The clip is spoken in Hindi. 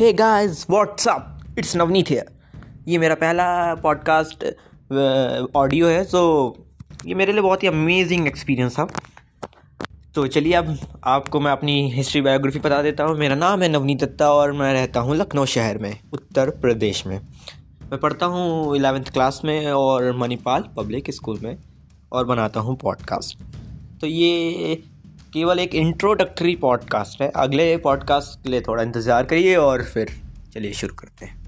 Hey guys what's up it's Navneet here ये मेरा पहला पॉडकास्ट ऑडियो है सो ये मेरे लिए बहुत ही अमेजिंग एक्सपीरियंस था। तो चलिए अब आपको मैं अपनी हिस्ट्री बायोग्राफी बता देता हूँ। मेरा नाम है नवनीत दत्ता और मैं रहता हूँ लखनऊ शहर में, उत्तर प्रदेश में। मैं पढ़ता हूँ इलेवेंथ क्लास में और मणिपाल पब्लिक स्कूल में और बनाता हूँ पॉडकास्ट तो ये केवल एक इंट्रोडक्टरी पॉडकास्ट है। अगले पॉडकास्ट के लिए थोड़ा इंतज़ार करिए और फिर चलिए शुरू करते हैं।